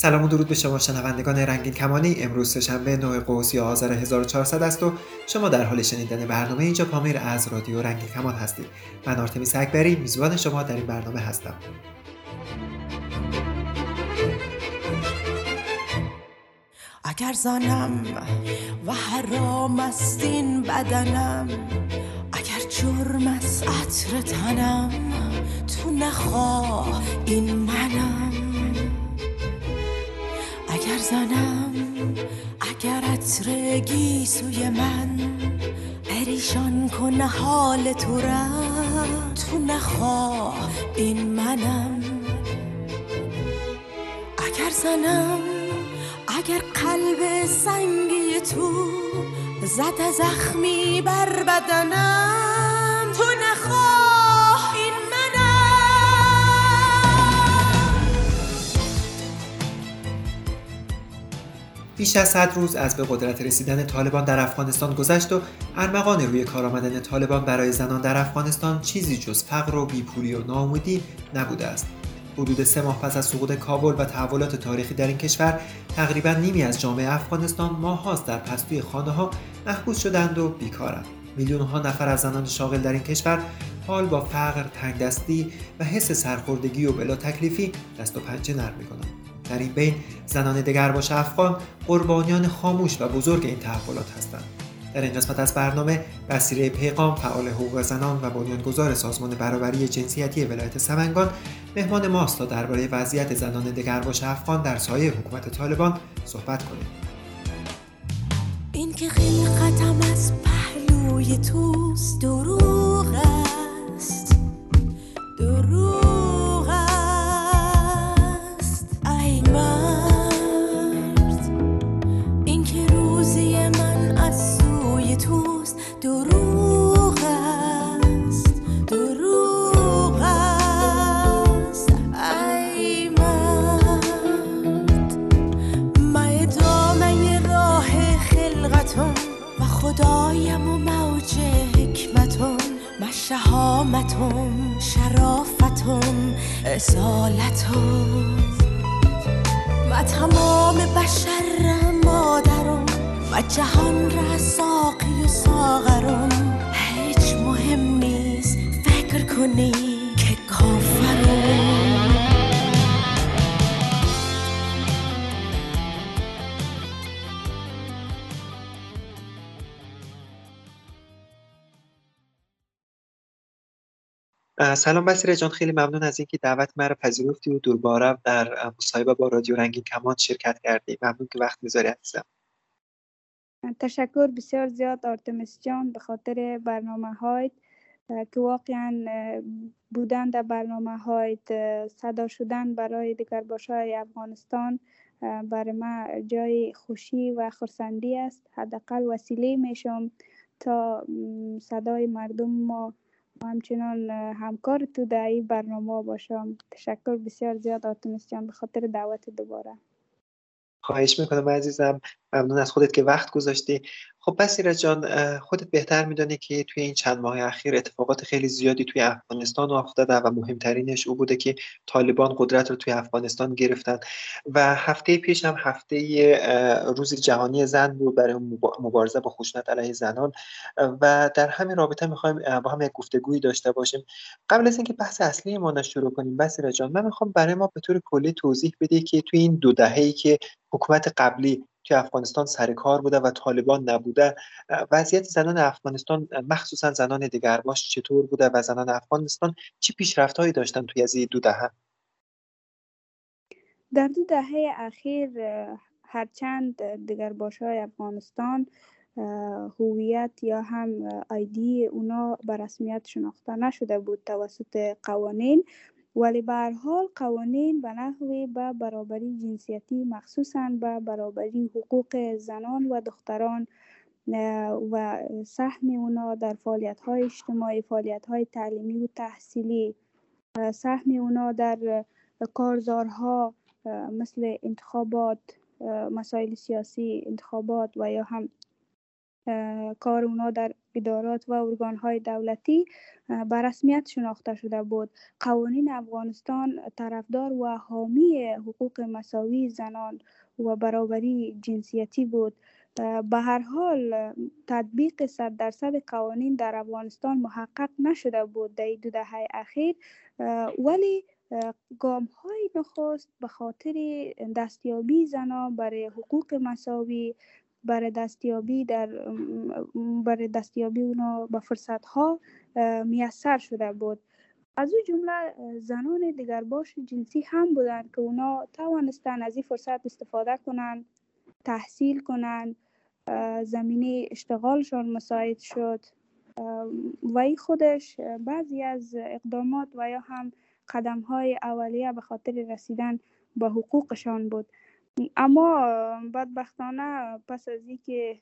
سلام و درود به شما شنوندگان رنگین کمانی. امروز سهشنبه 9 قوس یا آذر 1400 است و شما در حال شنیدن برنامه اینجا پامیر از رادیو رنگین کمان هستید. من آرتمیس اکبری میزبان شما در این برنامه هستم. اگر زنم و حرام است این بدنم جرم است عطر تنم تو نخواه این منم. اگر زنم اگر عطر گیسوی من پریشان کنه حال تو را. تو نخواه این منم. اگر زنم اگر قلب سنگی تو زد زخمی بر بدنم. بیش از صد روز از به قدرت رسیدن طالبان در افغانستان گذشت و ارمغان روی کار آمدن طالبان برای زنان در افغانستان چیزی جز فقر و بیپولی و ناامیدی نبوده است حدود سه ماه پس از سقوط کابل و تحولات تاریخی در این کشور تقریبا نیمی از جامعه افغانستان ماهاست در پستوی خانه ها محبوس شدند و بیکارند میلیون ها نفر از زنان شاغل در این کشور حال با فقر، تنگدستی و حس سرخوردگی و بلا تکلیفی دست و پنجه نرم می‌کنند. این بین زنان دگرباش افغان قربانیان خاموش و بزرگ این تحولات هستند. در این قسمت از برنامه بسیره پیغام فعال حقوق زنان و بنیانگذار سازمان برابری جنسیتی ولایت سمنگان مهمان ماست تا درباره وضعیت زنان دگرباش افغان در سایه حکومت طالبان صحبت کنیم این که خلقتم از پهلوی توست دروغ است دروغ شرافتم اصالتم و تمام بشر مادرم و جهان را ساقی و ساغرم هیچ مهم نیست فکر کنی سلام بسیره جان خیلی ممنون از اینکه دعوت مرا پذیرفتی و دوباره در مصاحبه با رادیو رنگین کمان شرکت کردی. ممنون که وقت می‌ذاری عزیزم. تشکر بسیار زیاد آرتمس جان به خاطر برنامه هایت که واقعا بودن در برنامه هایت صدا شدن برای دیگر های افغانستان برای ما جای خوشی و خرسندی است. حداقل وسیله میشم تا صدای مردم ما و همچنان همکار تو در این برنامه باشم. تشکر بسیار زیاد جان به خاطر دعوت دوباره. خواهش می‌کنم عزیزم. ممنون از خودت که وقت گذاشتی. خب بسیرت جان خودت بهتر میدانی که توی این چند ماه اخیر اتفاقات خیلی زیادی توی افغانستان افتاده و مهمترینش او بوده که طالبان قدرت رو توی افغانستان گرفتن. و هفته پیش هم هفته روز جهانی زن بود برای مبارزه با خشونت علیه زنان. و در همین رابطه می‌خوایم با هم یک گفتگویی داشته باشیم. قبل از اینکه بحث اصلی ما رو شروع کنیم بسیرت جان من می‌خوام برای ما به طور کلی توضیح بده که توی این دو دهه‌ای که حکومت قبلی توی افغانستان سر کار بوده و طالبان نبوده. وضعیت زنان افغانستان مخصوصا زنان دگرباش چطور بوده و زنان افغانستان چه پیشرفتهایی داشتن توی از دو دهه؟ در دو دهه اخیر هرچند دگرباش های افغانستان هویت یا هم آیدی اونا به رسمیت شناخته نشده بود توسط قوانین. ولی به هر حال قوانین به نحوی به برابری جنسیتی مخصوصا به برابری حقوق زنان و دختران و سهم اونا در فعالیت های اجتماعی فعالیت های تعلیمی و تحصیلی. سهم اونا در کارزارها مثل انتخابات مسائل سیاسی انتخابات و یا هم کار اونا در ادارات و ارگانهای دولتی به رسمیت شناخته شده بود. قوانین افغانستان طرفدار و حامی حقوق مساوی زنان و برابری جنسیتی بود. به هر حال تطبیق صد درصد قوانین در افغانستان محقق نشده بود در دو دهه اخیر. ولی گام های نخست به خاطر دستیابی زنان برای حقوق مساوی برای دستیابی در برای دستیابی اونا به فرصت ها میسر شده بود. از او جمله زنان دیگر باش جنسی هم بودند که اونا توانستن از این فرصت استفاده کنند تحصیل کنند زمینه اشتغالشان مساعد شد. و این خودش بعضی از اقدامات و یا هم قدم های اولیه به خاطر رسیدن به حقوقشان بود. اما بدبختانه پس از اینکه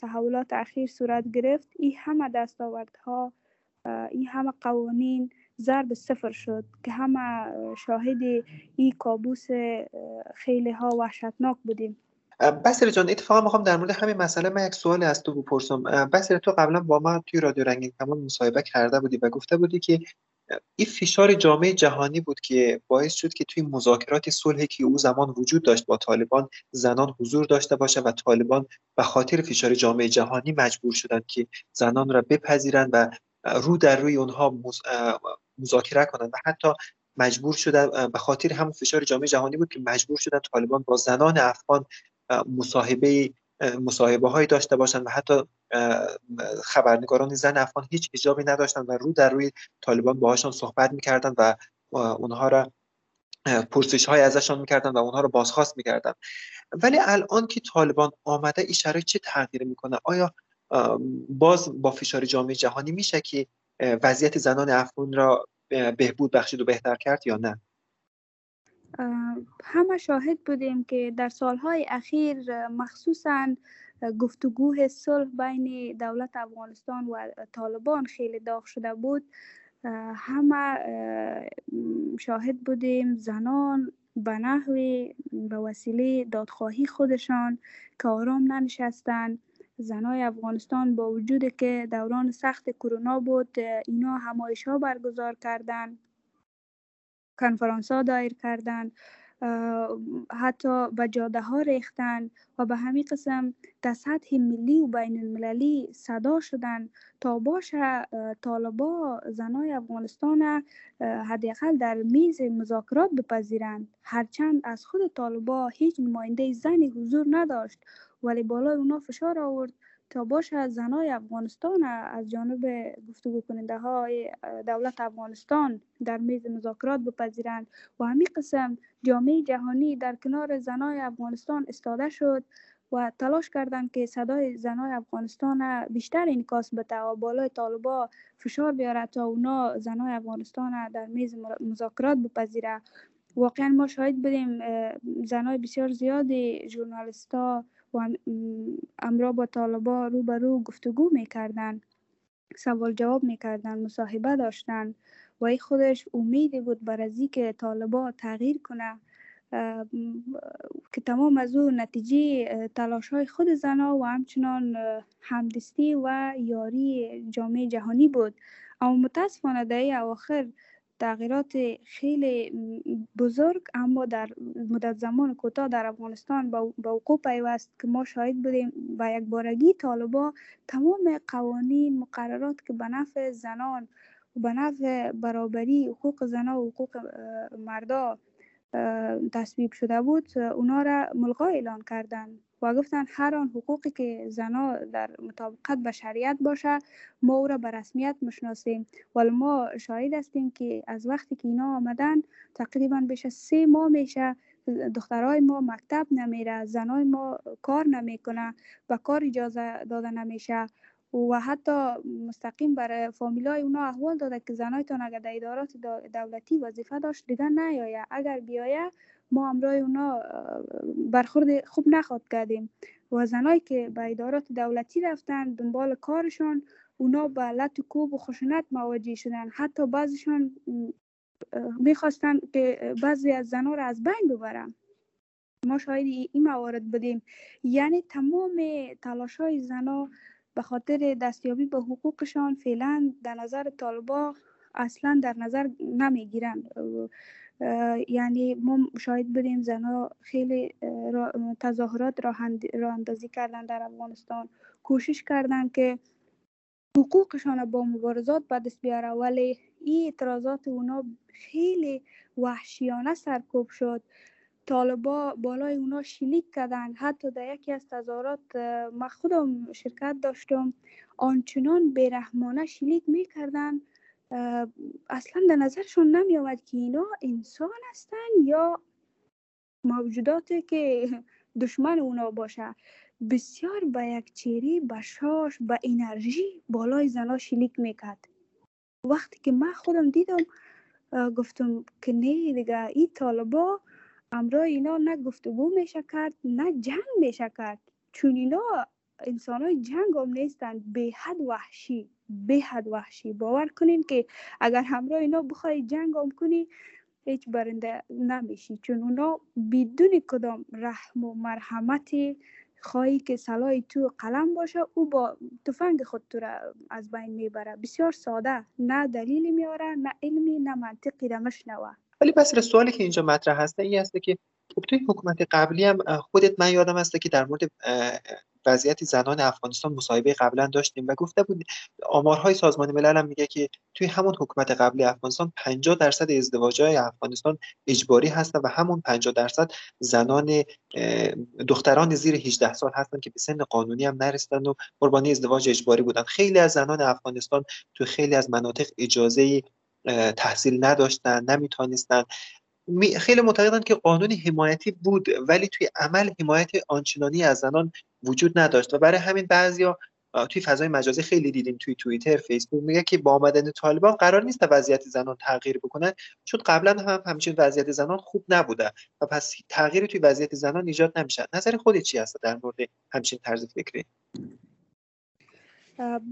تحولات اخیر صورت گرفت این همه دستاوردها این همه قوانین ضرب صفر شد که همه شاهد این کابوس خیلی ها وحشتناک بودیم. بسیر جان اتفاقا می‌خوام در مورد همین مسئله من یک سوالی از تو بپرسم. بسیر تو قبلا با ما توی رادیو رنگین کمان مصاحبه کرده بودی و گفته بودی که این فشار جامعه جهانی بود که باعث شد که توی مذاکرات صلحی که او زمان وجود داشت با طالبان زنان حضور داشته باشه و طالبان به خاطر فشار جامعه جهانی مجبور شدند که زنان را بپذیرند و رو در روی اونها مذاکره کنند و حتی مجبور شدن به خاطر هم فشار جامعه جهانی بود که مجبور شدن طالبان با زنان افغان مصاحبه مصاحبه هایی داشته باشند و حتی خبرنگاران زن افغان هیچ اجابی نداشتند و رو در روی طالبان باهاشان صحبت می‌کردند و اونها را پرسش های ازشان می‌کردن و اونها رو بازخواست می‌کردن. ولی الان که طالبان آمده این شرایط چه تغییر می‌کنه؟ آیا باز با فشار جامعه جهانی میشه که وضعیت زنان افغان را بهبود بخشید و بهتر کرد یا نه؟ همه شاهد بودیم که در سالهای اخیر مخصوصا گفتگوه صلح بین دولت افغانستان و طالبان خیلی داغ شده بود. همه شاهد بودیم زنان به نحوی به وسیله دادخواهی خودشان که آرام ننشستند زنای افغانستان با وجود که دوران سخت کرونا بود اینا همایش ها برگزار کردند. کنفرانس ها دایر کردن حتی به جاده ها ریختن و به همین قسم در سطح ملی و بین المللی صدا شدن تا باشه طالبا زنای افغانستان حداقل در میز مذاکرات بپذیرند. هرچند از خود طالبا هیچ نماینده زنی حضور نداشت ولی بالای اونا فشار آورد تا باشه زنای افغانستان از جانب گفتگو کننده های دولت افغانستان در میز مذاکرات بپذیرند و همین قسم جامعه جهانی در کنار زنای افغانستان استاده شد و تلاش کردند که صدای زنای افغانستان بیشتر انکاس بده و بالای طالبا فشار بیاره تا اونا زنای افغانستان در میز مذاکرات بپذیره. واقعا ما شاهد بودیم زنای بسیار زیادی ژورنالیستا و امرا با طالبا رو به رو گفتگو می‌کردن سوال جواب می‌کردن مصاحبه داشتن و این خودش امیدی بود بر از که طالبا تغییر کنه. که تمام از او نتیجه تلاش های خود زنا و همچنان همدستی و یاری جامعه جهانی بود. اما متاسفانه در اواخر تغییرات خیلی بزرگ اما در مدت زمان کوتاه در افغانستان به وقوع پیوست که ما شاهد بودیم و یک بارگی طالبا تمام قوانین مقررات که به نفع زنان و به نفع برابری حقوق زنان و حقوق مردا تصویب شده بود اونا را ملغا اعلان کردند و گفتن هر آن حقوقی که زنا در مطابقت به شریعت باشه ما او را به رسمیت مشناسیم. ولی ما شاهد هستیم که از وقتی که اینا آمدن تقریبا بیش از سه ماه میشه دخترای ما مکتب نمیره زنای ما کار نمی‌کنه و کار اجازه داده نمیشه. و حتی مستقیم برای فامیلای اونا احوال داده که زنایتان اگر در ادارات دولتی وظیفه داشت دیگه نیایه. اگر بیایه ما امرای اونا برخورد خوب نخواد کردیم. و زنایی که به ادارات دولتی رفتن دنبال کارشان اونا به لط و کوب و خشونت مواجه شدن. حتی بعضیشان می‌خواستن که بعضی از زنها را از بین ببرن. ما شاید این موارد بودیم یعنی تمام تلاش های زنا به خاطر دستیابی به حقوقشان فعلا در نظر طالبا اصلا در نظر نمی‌گیرن یعنی ما شاید بودیم زنها خیلی تظاهرات راه اندازی کردن در افغانستان. کوشش کردن که حقوقشان با مبارزات به دست بیاره ولی این اعتراضات اونا خیلی وحشیانه سرکوب شد. طالبا بالای اونا شلیک کردن حتی در یکی از تظاهرات ما خودم شرکت داشتم. آنچنان بیرحمانه شلیک می‌کردن. اصلا در نظرشون نمی آمد که اینا انسان هستن یا موجوداتی که دشمن اونا باشه. بسیار با یک چیری با شاش با انرژی بالای زنا شلیک می‌کرد. وقتی که من خودم دیدم گفتم که نه دیگه این طالبا امرا اینا نه گفتگو میشه کرد نه جنگ میشه کرد. چون اینا انسان های جنگ هم نیستن به حد وحشی به حد وحشی. باور کنین که اگر همراه اینا بخوای جنگ هم کنی هیچ برنده نمیشی. چون اونا بدون کدام رحم و مرحمتی خواهی که سلاح تو قلم باشه او با تفنگ خود تو را از بین می‌بره. بسیار ساده. نه دلیلی میاره نه علمی نه منطقی را مشنوه. ولی پس سوالی که اینجا مطرح هسته این هسته که خب توی حکومت قبلی هم خودت من یادم هسته که در مورد وضعیت زنان افغانستان مصاحبه قبلا داشتیم و گفته بود آمارهای سازمان ملل هم میگه که توی همون حکومت قبلی افغانستان 50 درصد ازدواجهای افغانستان اجباری هستن و همون 50 درصد زنان دختران زیر 18 سال هستن که به سن قانونی هم نرسیدن و قربانی ازدواج اجباری بودن. خیلی از زنان افغانستان توی خیلی از مناطق اجازه تحصیل نداشتن نمی‌تونستن. خیلی معتقدن که قانون حمایتی بود ولی توی عمل حمایت آنچنانی از زنان وجود نداشت. و برای همین بعضیا توی فضای مجازی خیلی دیدیم توی توییتر فیسبوک میگه که با آمدن طالبان قرار نیست وضعیت زنان تغییر بکنن چون قبلا هم همچین وضعیت زنان خوب نبوده. و پس تغییری توی وضعیت زنان ایجاد نمیشه نظر خودت چی هست در مورد همچین طرز فکری؟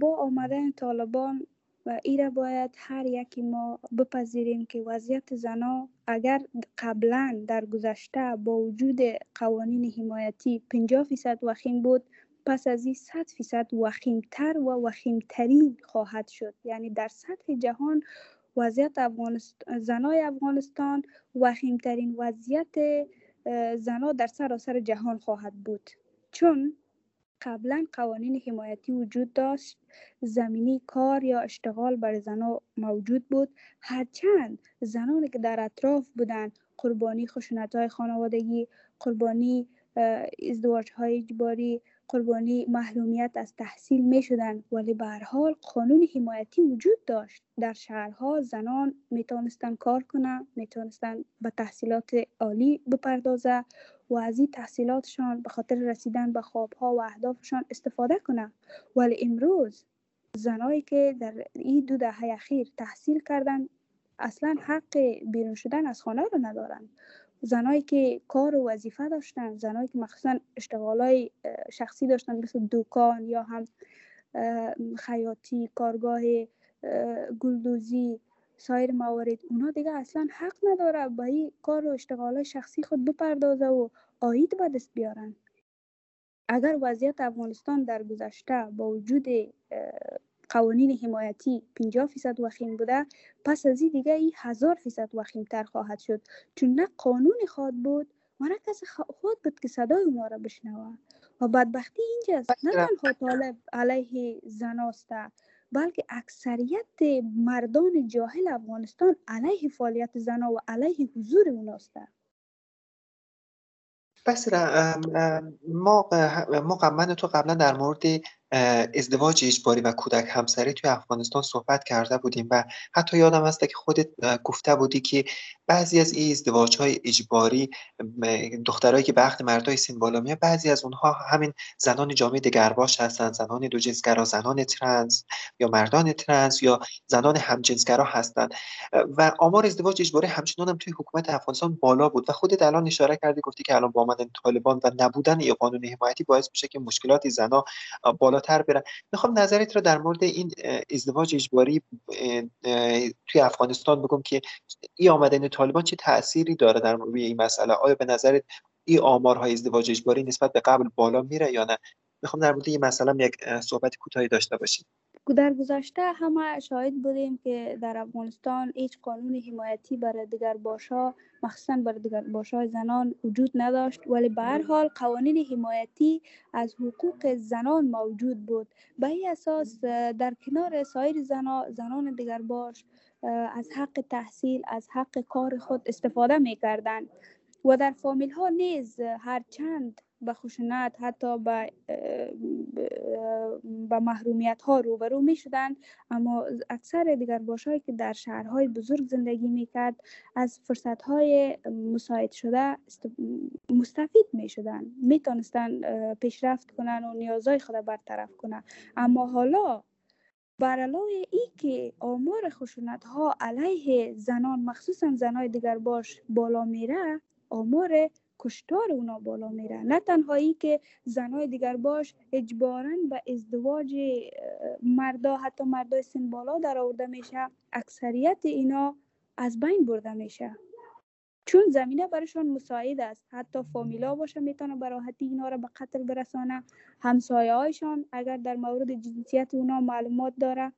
با آمدن طالبان و ایره باید هر یکی ما بپذیریم که وضعیت زنا اگر قبلا در گذشته با وجود قوانین حمایتی 50 فیصد وخیم بود پس از این 100 فیصد وخیمتر و وخیمترین خواهد شد. یعنی در سطح جهان وضعیت افغانستان زنای افغانستان وخیمترین وضعیت زنا در سراسر جهان خواهد بود. چون قبلا قوانین حمایتی وجود داشت. زمینی کار یا اشتغال برای زنان موجود بود. هرچند زنانی که در اطراف بودن قربانی خشونت های خانوادگی قربانی ازدواج های اجباری قربانی محرومیت از تحصیل می شدن ولی به حال قانون حمایتی وجود داشت. در شهرها زنان می کار کنند می توانستن به تحصیلات عالی بپردازه و از این تحصیلاتشان به خاطر رسیدن به خوابها و اهدافشان استفاده کنند ولی امروز زنایی که در این دو دهه اخیر تحصیل کردن اصلا حق بیرون شدن از خانه رو ندارند زنایی که کار و وظیفه داشتن زنایی که مخصوصا اشتغالای شخصی داشتن مثل دکان یا هم خیاطی کارگاه گلدوزی سایر موارد اونا دیگه اصلا حق نداره با این کار و اشتغال شخصی خود بپردازه و آید به دست بیارن. اگر وضعیت افغانستان در گذشته با وجود قوانین حمایتی 50 فیصد وخیم بوده پس از این دیگه ای هزار فیصد وخیم تر خواهد شد. چون نه قانون خواد بود و نه کسی خود بود که صدای اونا را بشنوه. و بدبختی اینجاست. نه تنها طالب علیه زناسته بلکه اکثریت مردان جاهل افغانستان علیه فعالیت زنا و علیه حضور اوناست. بس ما ما من تو قبلا در مورد ازدواج اجباری و کودک همسری توی افغانستان صحبت کرده بودیم و حتی یادم هست که خودت گفته بودی که بعضی از این ازدواج های اجباری دخترایی که عقد مردای سین بالا میاد بعضی از اونها همین زنان جامعه دگرباش هستن زنان دو جنسگرا زنان ترنس یا مردان ترنس یا زنان همجنسگرا هستن. و آمار ازدواج اجباری همچنان هم توی حکومت افغانستان بالا بود و خودت الان اشاره کردی گفتی که الان با آمدن طالبان و نبودن این قانون حمایتی باعث میشه که مشکلات زنا بالا بالاتر برن. می‌خوام نظرت رو در مورد این ازدواج اجباری توی افغانستان بگم که این آمدن طالبان چه تأثیری داره در روی این مسئله؟ آیا به نظرت این آمارهای ازدواج اجباری نسبت به قبل بالا میره یا نه؟ می‌خوام در مورد این مثلا یک صحبت کوتاهی داشته باشیم. در گذشته همه شاهد بودیم که در افغانستان هیچ قانون حمایتی برای دیگر باشا مخصوصا برای دیگر باشا زنان وجود نداشت. ولی به هر حال قوانین حمایتی از حقوق زنان موجود بود. به این اساس در کنار سایر زنان زنان دیگر باش از حق تحصیل از حق کار خود استفاده می کردن و در فامیل ها نیز هرچند به خشونت حتی به, به محرومیت ها روبرو می شدن اما اکثر دیگر باشهایی که در شهرهای بزرگ زندگی می کرد از فرصت های مساعد شده مستفید می شدن می تانستن پیشرفت کنن و نیازهای خود برطرف کنن اما حالا بر علاوه ای که آمار خشونت ها علیه زنان مخصوصا زنای دیگر باش بالا میره آمار کشتار اونا بالا میره نه تنهایی که زنای دیگر باش اجبارا به ازدواج مردا حتی مردای سن بالا در آورده میشه. اکثریت اینا از بین برده میشه. چون زمینه برشان مساعد است. حتی فامیلا باشه می‌تونه به راحتی اینا رو به قتل برسانه. همسایه هایشان اگر در مورد جنسیت اونا معلومات داره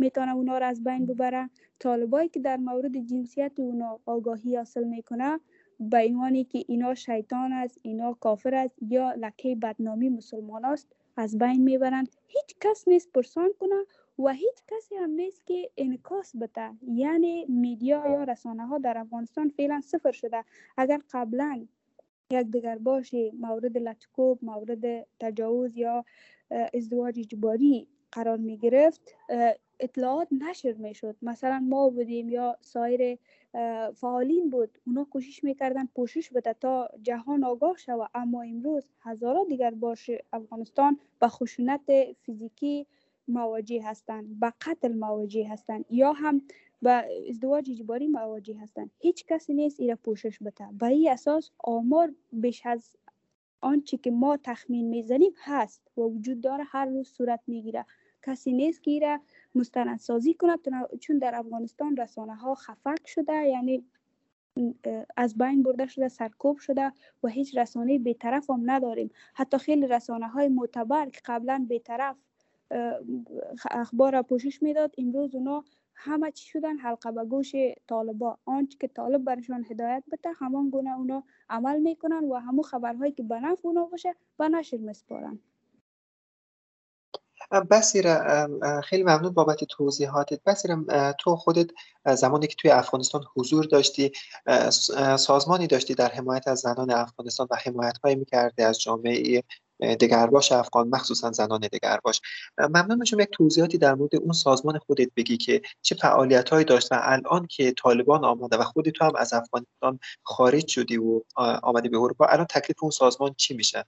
می‌تونه اونا رو از بین ببره. طالبایی که در مورد جنسیت اونا آگاهی حاصل می‌کنه به عنوانی که اینا شیطان است اینا کافر است یا لکه بدنامی مسلمان است از بین می‌برن. هیچ کس نیست پرسان کنه و هیچ کسی هم نیست که انکاس بده. یعنی میدیا یا رسانه ها در افغانستان فعلا صفر شده. اگر قبلا یک دیگر باشه مورد لطکوب مورد تجاوز یا ازدواج اجباری قرار می گرفت اطلاعات نشر می شد مثلا ما بودیم یا سایر فعالین بود. اونا کوشش می‌کردن پوشش بده تا جهان آگاه شود اما امروز هزارا دیگر باش افغانستان به خشونت فیزیکی مواجه هستند به قتل مواجه هستند یا هم به ازدواج اجباری مواجه هستند. هیچ کسی نیست ایره پوشش بده. به این اساس آمار بیش از آنچه که ما تخمین می‌زنیم هست و وجود داره هر روز صورت می‌گیره. کسی نیست که ایره مستندسازی کند چون در افغانستان رسانه ها خفک شده یعنی از بین برده شده سرکوب شده و هیچ رسانه بیطرف هم نداریم. حتی خیلی رسانه های معتبر که قبلا بیطرف اخبار را پوشش می‌داد امروز اونا همه چی شدن حلقه به گوش طالبا. آنچه که طالب برشان هدایت بده همان گونه اونا عمل می‌کنن و همون خبرهایی که به نفع اونا باشه به نشر مسپارن بسیره خیلی ممنون بابت توضیحاتت. بسیره تو خودت زمانی که توی افغانستان حضور داشتی سازمانی داشتی در حمایت از زنان افغانستان و حمایت هایی می‌کرده از جامعه دگرباش افغان مخصوصا زنان دگرباش. ممنون میشم یک توضیحاتی در مورد اون سازمان خودت بگی که چه فعالیت هایی داشت و الان که طالبان آمده و خودت هم از افغانستان خارج شدی و آمده به اروپا الان تکلیف اون سازمان چی میشه؟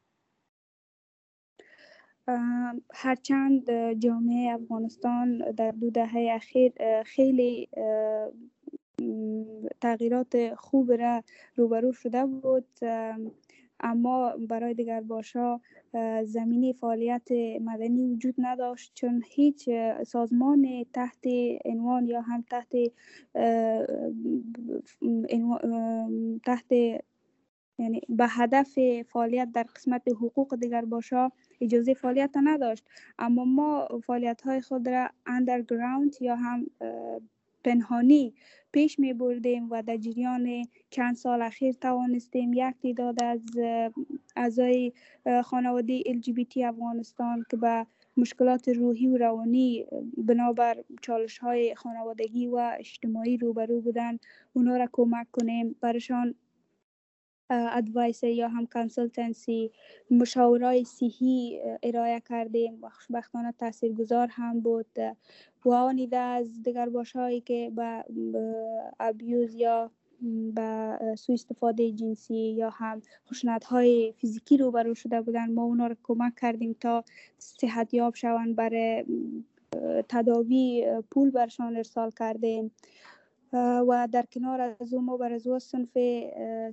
هرچند جامعه افغانستان در دو دهه اخیر خیلی تغییرات خوب را روبرو شده بود اما برای دیگر باشا زمینی فعالیت مدنی وجود نداشت چون هیچ سازمان تحت عنوان یا هم تحت تحت یعنی به هدف فعالیت در قسمت حقوق دیگر باشا اجازه فعالیت نداشت. اما ما فعالیت های خود را اندرگراوند یا هم پنهانی پیش می بردیم و در جریان چند سال اخیر توانستیم یک تعداد از اعضای خانواده LGBT افغانستان که به مشکلات روحی و روانی بنابر چالش های خانوادگی و اجتماعی روبرو بودن اونا را کمک کنیم. برشان advice یا هم consultancy مشاورای صحی ارائه کردیم. و خوشبختانه تاثیرگذار هم بود. و آن عده از دیگر هایی که به abuse یا به سوء استفاده جنسی یا هم خشونت های فیزیکی روبرو شده بودن ما اونا رو کمک کردیم تا صحت یاب شوند برای تداوی پول برشان ارسال کردیم. و در کنار از او ما بر از صنف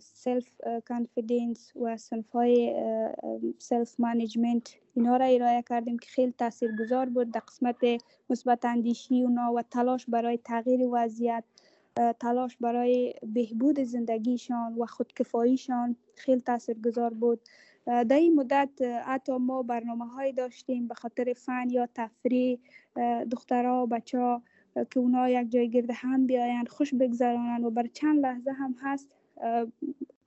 self confidence و صنف های self management اینا را ارائه کردیم که خیلی گذار بود. در قسمت مثبت اندیشی اونا و تلاش برای تغییر وضعیت تلاش برای بهبود زندگیشان و خودکفاییشان خیلی تاثیرگذار بود. در این مدت حتی ما برنامه های داشتیم به خاطر فن یا تفریح دخترها بچه ها که اونا یک جای گرد هم بیاین خوش بگذرانند و بر چند لحظه هم هست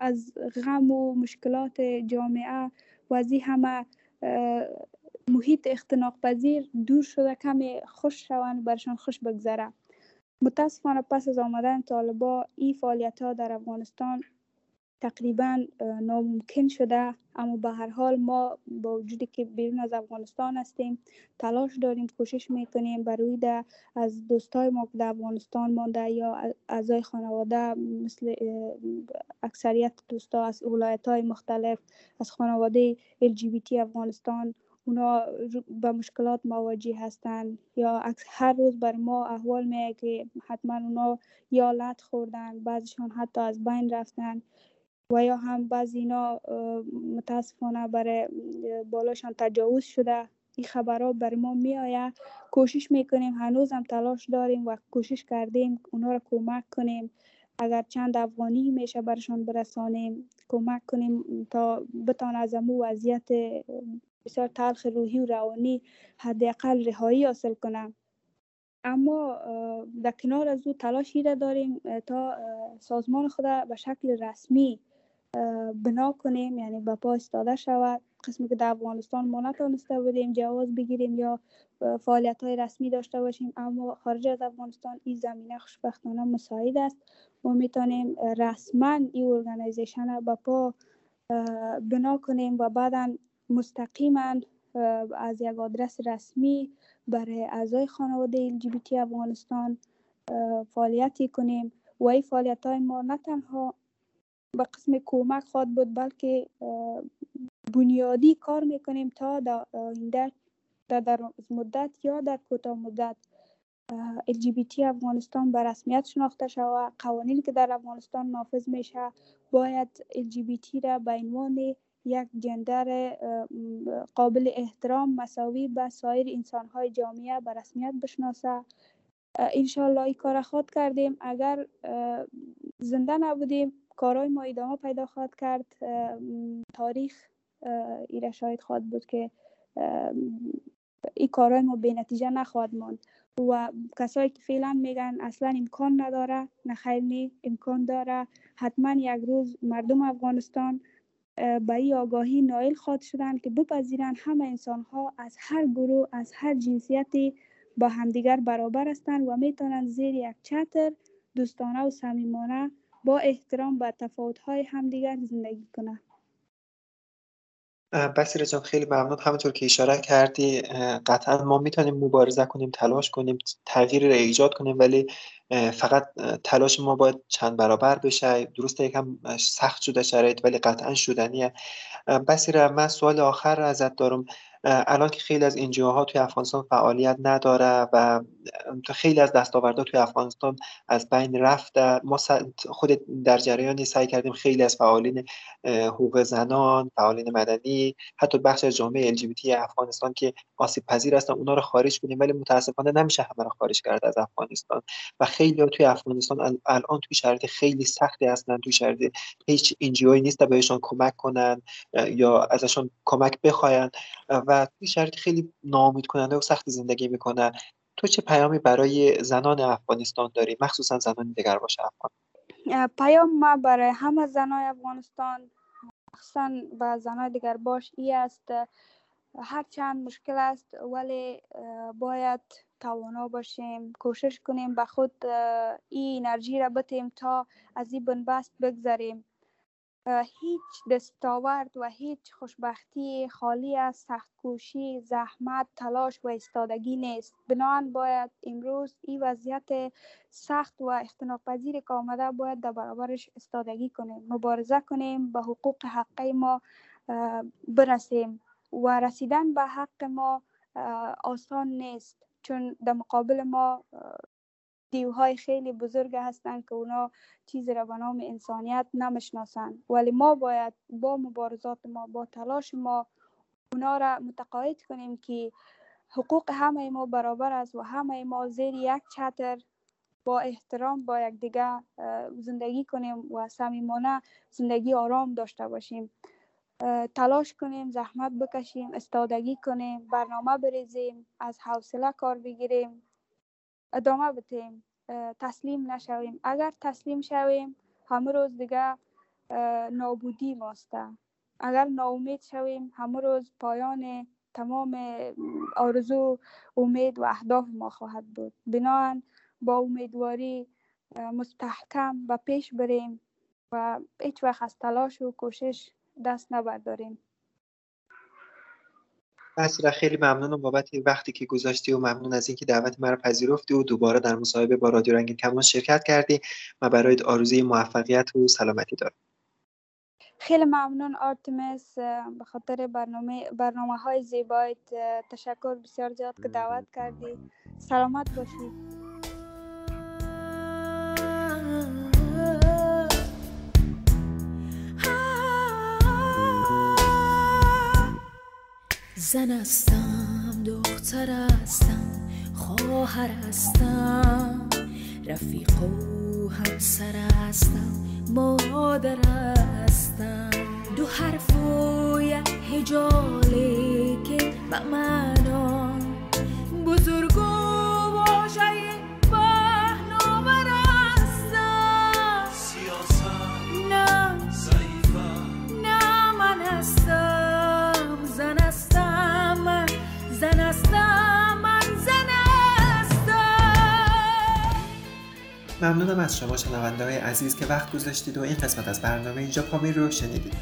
از غم و مشکلات جامعه و از همه محیط اختناق پذیر دور شده کمی خوش شوند برشان خوش بگذره. متاسفانه پس از آمدن طالبا این فعالیت ها در افغانستان تقریبا ناممکن شده اما به هر حال ما با وجودی که بیرون از افغانستان هستیم تلاش داریم کوشش می‌کنیم برای ده از دوستای ما که در افغانستان مانده یا اعضای خانواده مثل اکثریت دوستا از ولایت های مختلف از خانواده LGBT افغانستان اونا به مشکلات مواجه هستند یا هر روز بر ما احوال میگه که حتما اونا یا لط خوردن بعضیشان حتی از بین رفتن. و یا هم بعضی اینا متاسفانه برای بالاشان تجاوز شده. این خبرها بر ما می آید کوشش می‌کنیم هنوز هم تلاش داریم و کوشش کردیم اونا را کمک کنیم. اگر چند افغانی میشه برشان برسانیم کمک کنیم تا بتان از امو وضعیت بسیار تلخ روحی و روانی حداقل رهایی حاصل کنم. اما در کنار از او تلاشی را داریم تا سازمان خود به شکل رسمی بنا کنیم یعنی به پا استاده شود. قسمی که در افغانستان ما نتونسته بودیم جواز بگیریم یا فعالیت های رسمی داشته باشیم اما خارج از افغانستان این زمینه خوشبختانه مساعد است. ما می‌تونیم رسما این ارگانیزیشن به پا بنا کنیم و بعدا مستقیما از یک آدرس رسمی برای اعضای خانواده LGBT افغانستان فعالیتی کنیم. و این فعالیت های ما نه تنها به قسم کمک خواد بود بلکه بنیادی کار می‌کنیم تا در آینده در مدت یا در کوتاه مدت LGBT افغانستان به رسمیت شناخته شود قوانینی که در افغانستان نافذ میشه باید LGBT را به عنوان یک جندر قابل احترام مساوی به سایر انسانهای جامعه به رسمیت بشناسه. انشالله این کار خود کردیم. اگر زنده نبودیم کارهای ما ادامه پیدا خواهد کرد. تاریخ ایره شاید خواهد بود که این کارهای ما به نتیجه نخواهد ماند. و کسایی که فعلا میگن اصلا امکان نداره نه خیلی امکان داره حتما یک روز مردم افغانستان به این آگاهی نایل خواهد شدن که بپذیرند همه انسان ها از هر گروه از هر جنسیتی با همدیگر برابر هستند و می‌تونند زیر یک چتر دوستانه و صمیمانه با احترام به تفاوت‌های همدیگر زندگی کنند بسیار جان خیلی ممنون. همونطور که اشاره کردی قطعا ما می‌تونیم مبارزه کنیم تلاش کنیم تغییری را ایجاد کنیم ولی فقط تلاش ما باید چند برابر بشه. درسته یکم سخت شده شرایط ولی قطعا شدنیه. بسیار من سوال آخر ازت دارم. الان که خیلی از ها توی افغانستان فعالیت نداره و خیلی از دستاوردها توی افغانستان از بین رفته. ما خود در جریانی سعی کردیم خیلی از فعالین حقوق زنان فعالین مدنی حتی بخش از جامعه LGBT افغانستان که آسیب پذیر هستن اونا رو خارج کنیم. ولی متاسفانه نمیشه همه رو خارج کرد از افغانستان. و خیلی توی افغانستان الان توی شرایط خیلی سختی هستن. توی شرایط هیچ انجیوی نیست بهشون کمک کنن یا ازشون کمک بخواین. و توی شرایط خیلی ناامید کننده و سختی زندگی می‌کنن. تو چه پیامی برای زنان افغانستان داری؟ مخصوصا زنان دیگر باشه افغان. پیام ما برای همه زنای افغانستان مخصوصا به زنای دیگر باش ای است هر چند مشکل است ولی باید توانا باشیم کوشش کنیم به خود این انرژی را بتیم تا از این بنبست بگذاریم هیچ دستاورد و هیچ خوشبختی خالی از سختکوشی زحمت تلاش و استادگی نیست. بنابراین باید امروز این وضعیت سخت و اختناق پذیر که آمده باید در برابرش استادگی کنیم مبارزه کنیم به حقوق حقی ما برسیم و رسیدن به حق ما آسان نیست. چون در مقابل ما دیوهای خیلی بزرگ هستند که اونا چیزی را به نام انسانیت نمی‌شناسند. ولی ما باید با مبارزات ما با تلاش ما اونا را متقاعد کنیم که حقوق همه ما برابر است و همه ما زیر یک چتر با احترام با دیگه زندگی کنیم و صمیمانه زندگی آرام داشته باشیم. تلاش کنیم زحمت بکشیم استادگی کنیم برنامه بریزیم از حوصله کار بگیریم. ادامه بتیم تسلیم نشویم. اگر تسلیم شویم همه روز دیگه نابودی ماسته اگر ناامید شویم همه روز پایان تمام آرزو امید و اهداف ما خواهد بود. بنابراین با امیدواری مستحکم و پیش بریم و هیچ وقت از تلاش و کوشش دست نبرداریم. بسیار خیلی ممنونم بابت وقتی که گذاشتی و ممنون از اینکه دعوت مرا پذیرفتی و دوباره در مصاحبه با رادیو رنگین کمان شرکت کردی و برای آرزوی موفقیت و سلامتی دارم. خیلی ممنون آرتمس به خاطر برنامه برنامه های زیبایت تشکر بسیار زیاد که دعوت کردی. سلامت باشی. زن هستم دختر هستم خواهر هستم رفیق و همسر هستم مادر هستم. دو حرف و یک هجاله که معنا بزرگو ممنونم از شما شنونده های عزیز که وقت گذاشتید و این قسمت از برنامه اینجا پامیر رو شنیدید.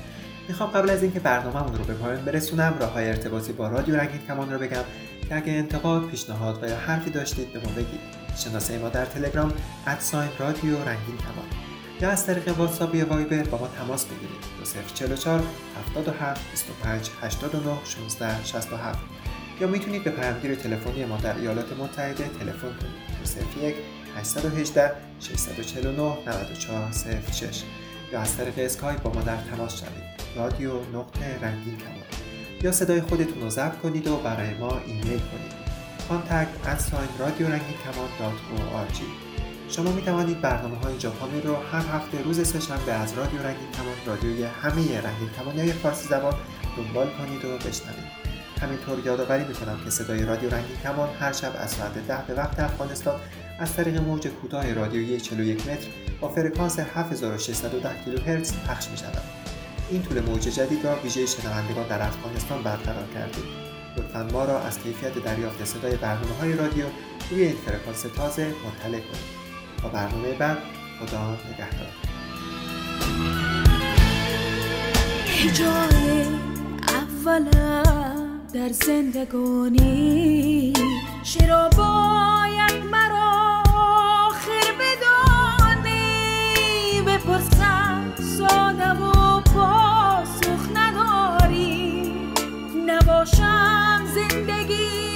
می‌خوام قبل از اینکه برنامهمون رو به پایان برسونم راه های ارتباطی با رادیو رنگین کمان رو بگم که اگه انتقاد پیشنهاد و یا حرفی داشتید به ما بگید. شناسه ما در تلگرام ادساین رادیو رنگین کمان یا از طریق واتساپ یا وایبر با ما تماس بگیرید. 044 77 25 89 16 67 یا می‌تونید به پیامگیر تلفنی ما در ایالات متحده تلفن کنید. 01 818 649 9406 یا از طریق اسکایپ با ما در تماس شوید. رادیو نقطه رنگین کمان. یا صدای خودتون رو ضبط کنید و برای ما ایمیل کنید. contact at sign رادیو رنگین کمان شما می توانید برنامه های جاپامی رو هر هفته روز سهشنبه از رادیو رنگین کمان رادیوی همه رنگین کمان های فارسی زبان دنبال کنید و بشنوید. همینطور یادآوری می‌کنم که صدای رادیو رنگین کمان هر شب از ساعت ده به وقت افغانستان از طریق موج کوتاه رادیویی 41 متر با فرکانس 7610 کیلوهرتز پخش می شود. این طول موج جدید را ویژه شنوندگان در افغانستان برقرار کردیم. لطفا ما را از کیفیت دریافت صدای برنامه های رادیو روی این فرکانس تازه مطلع کنید. با برنامه بعد خدا نگهدار. جای در زندگانی چرا باید مرا जिंदगी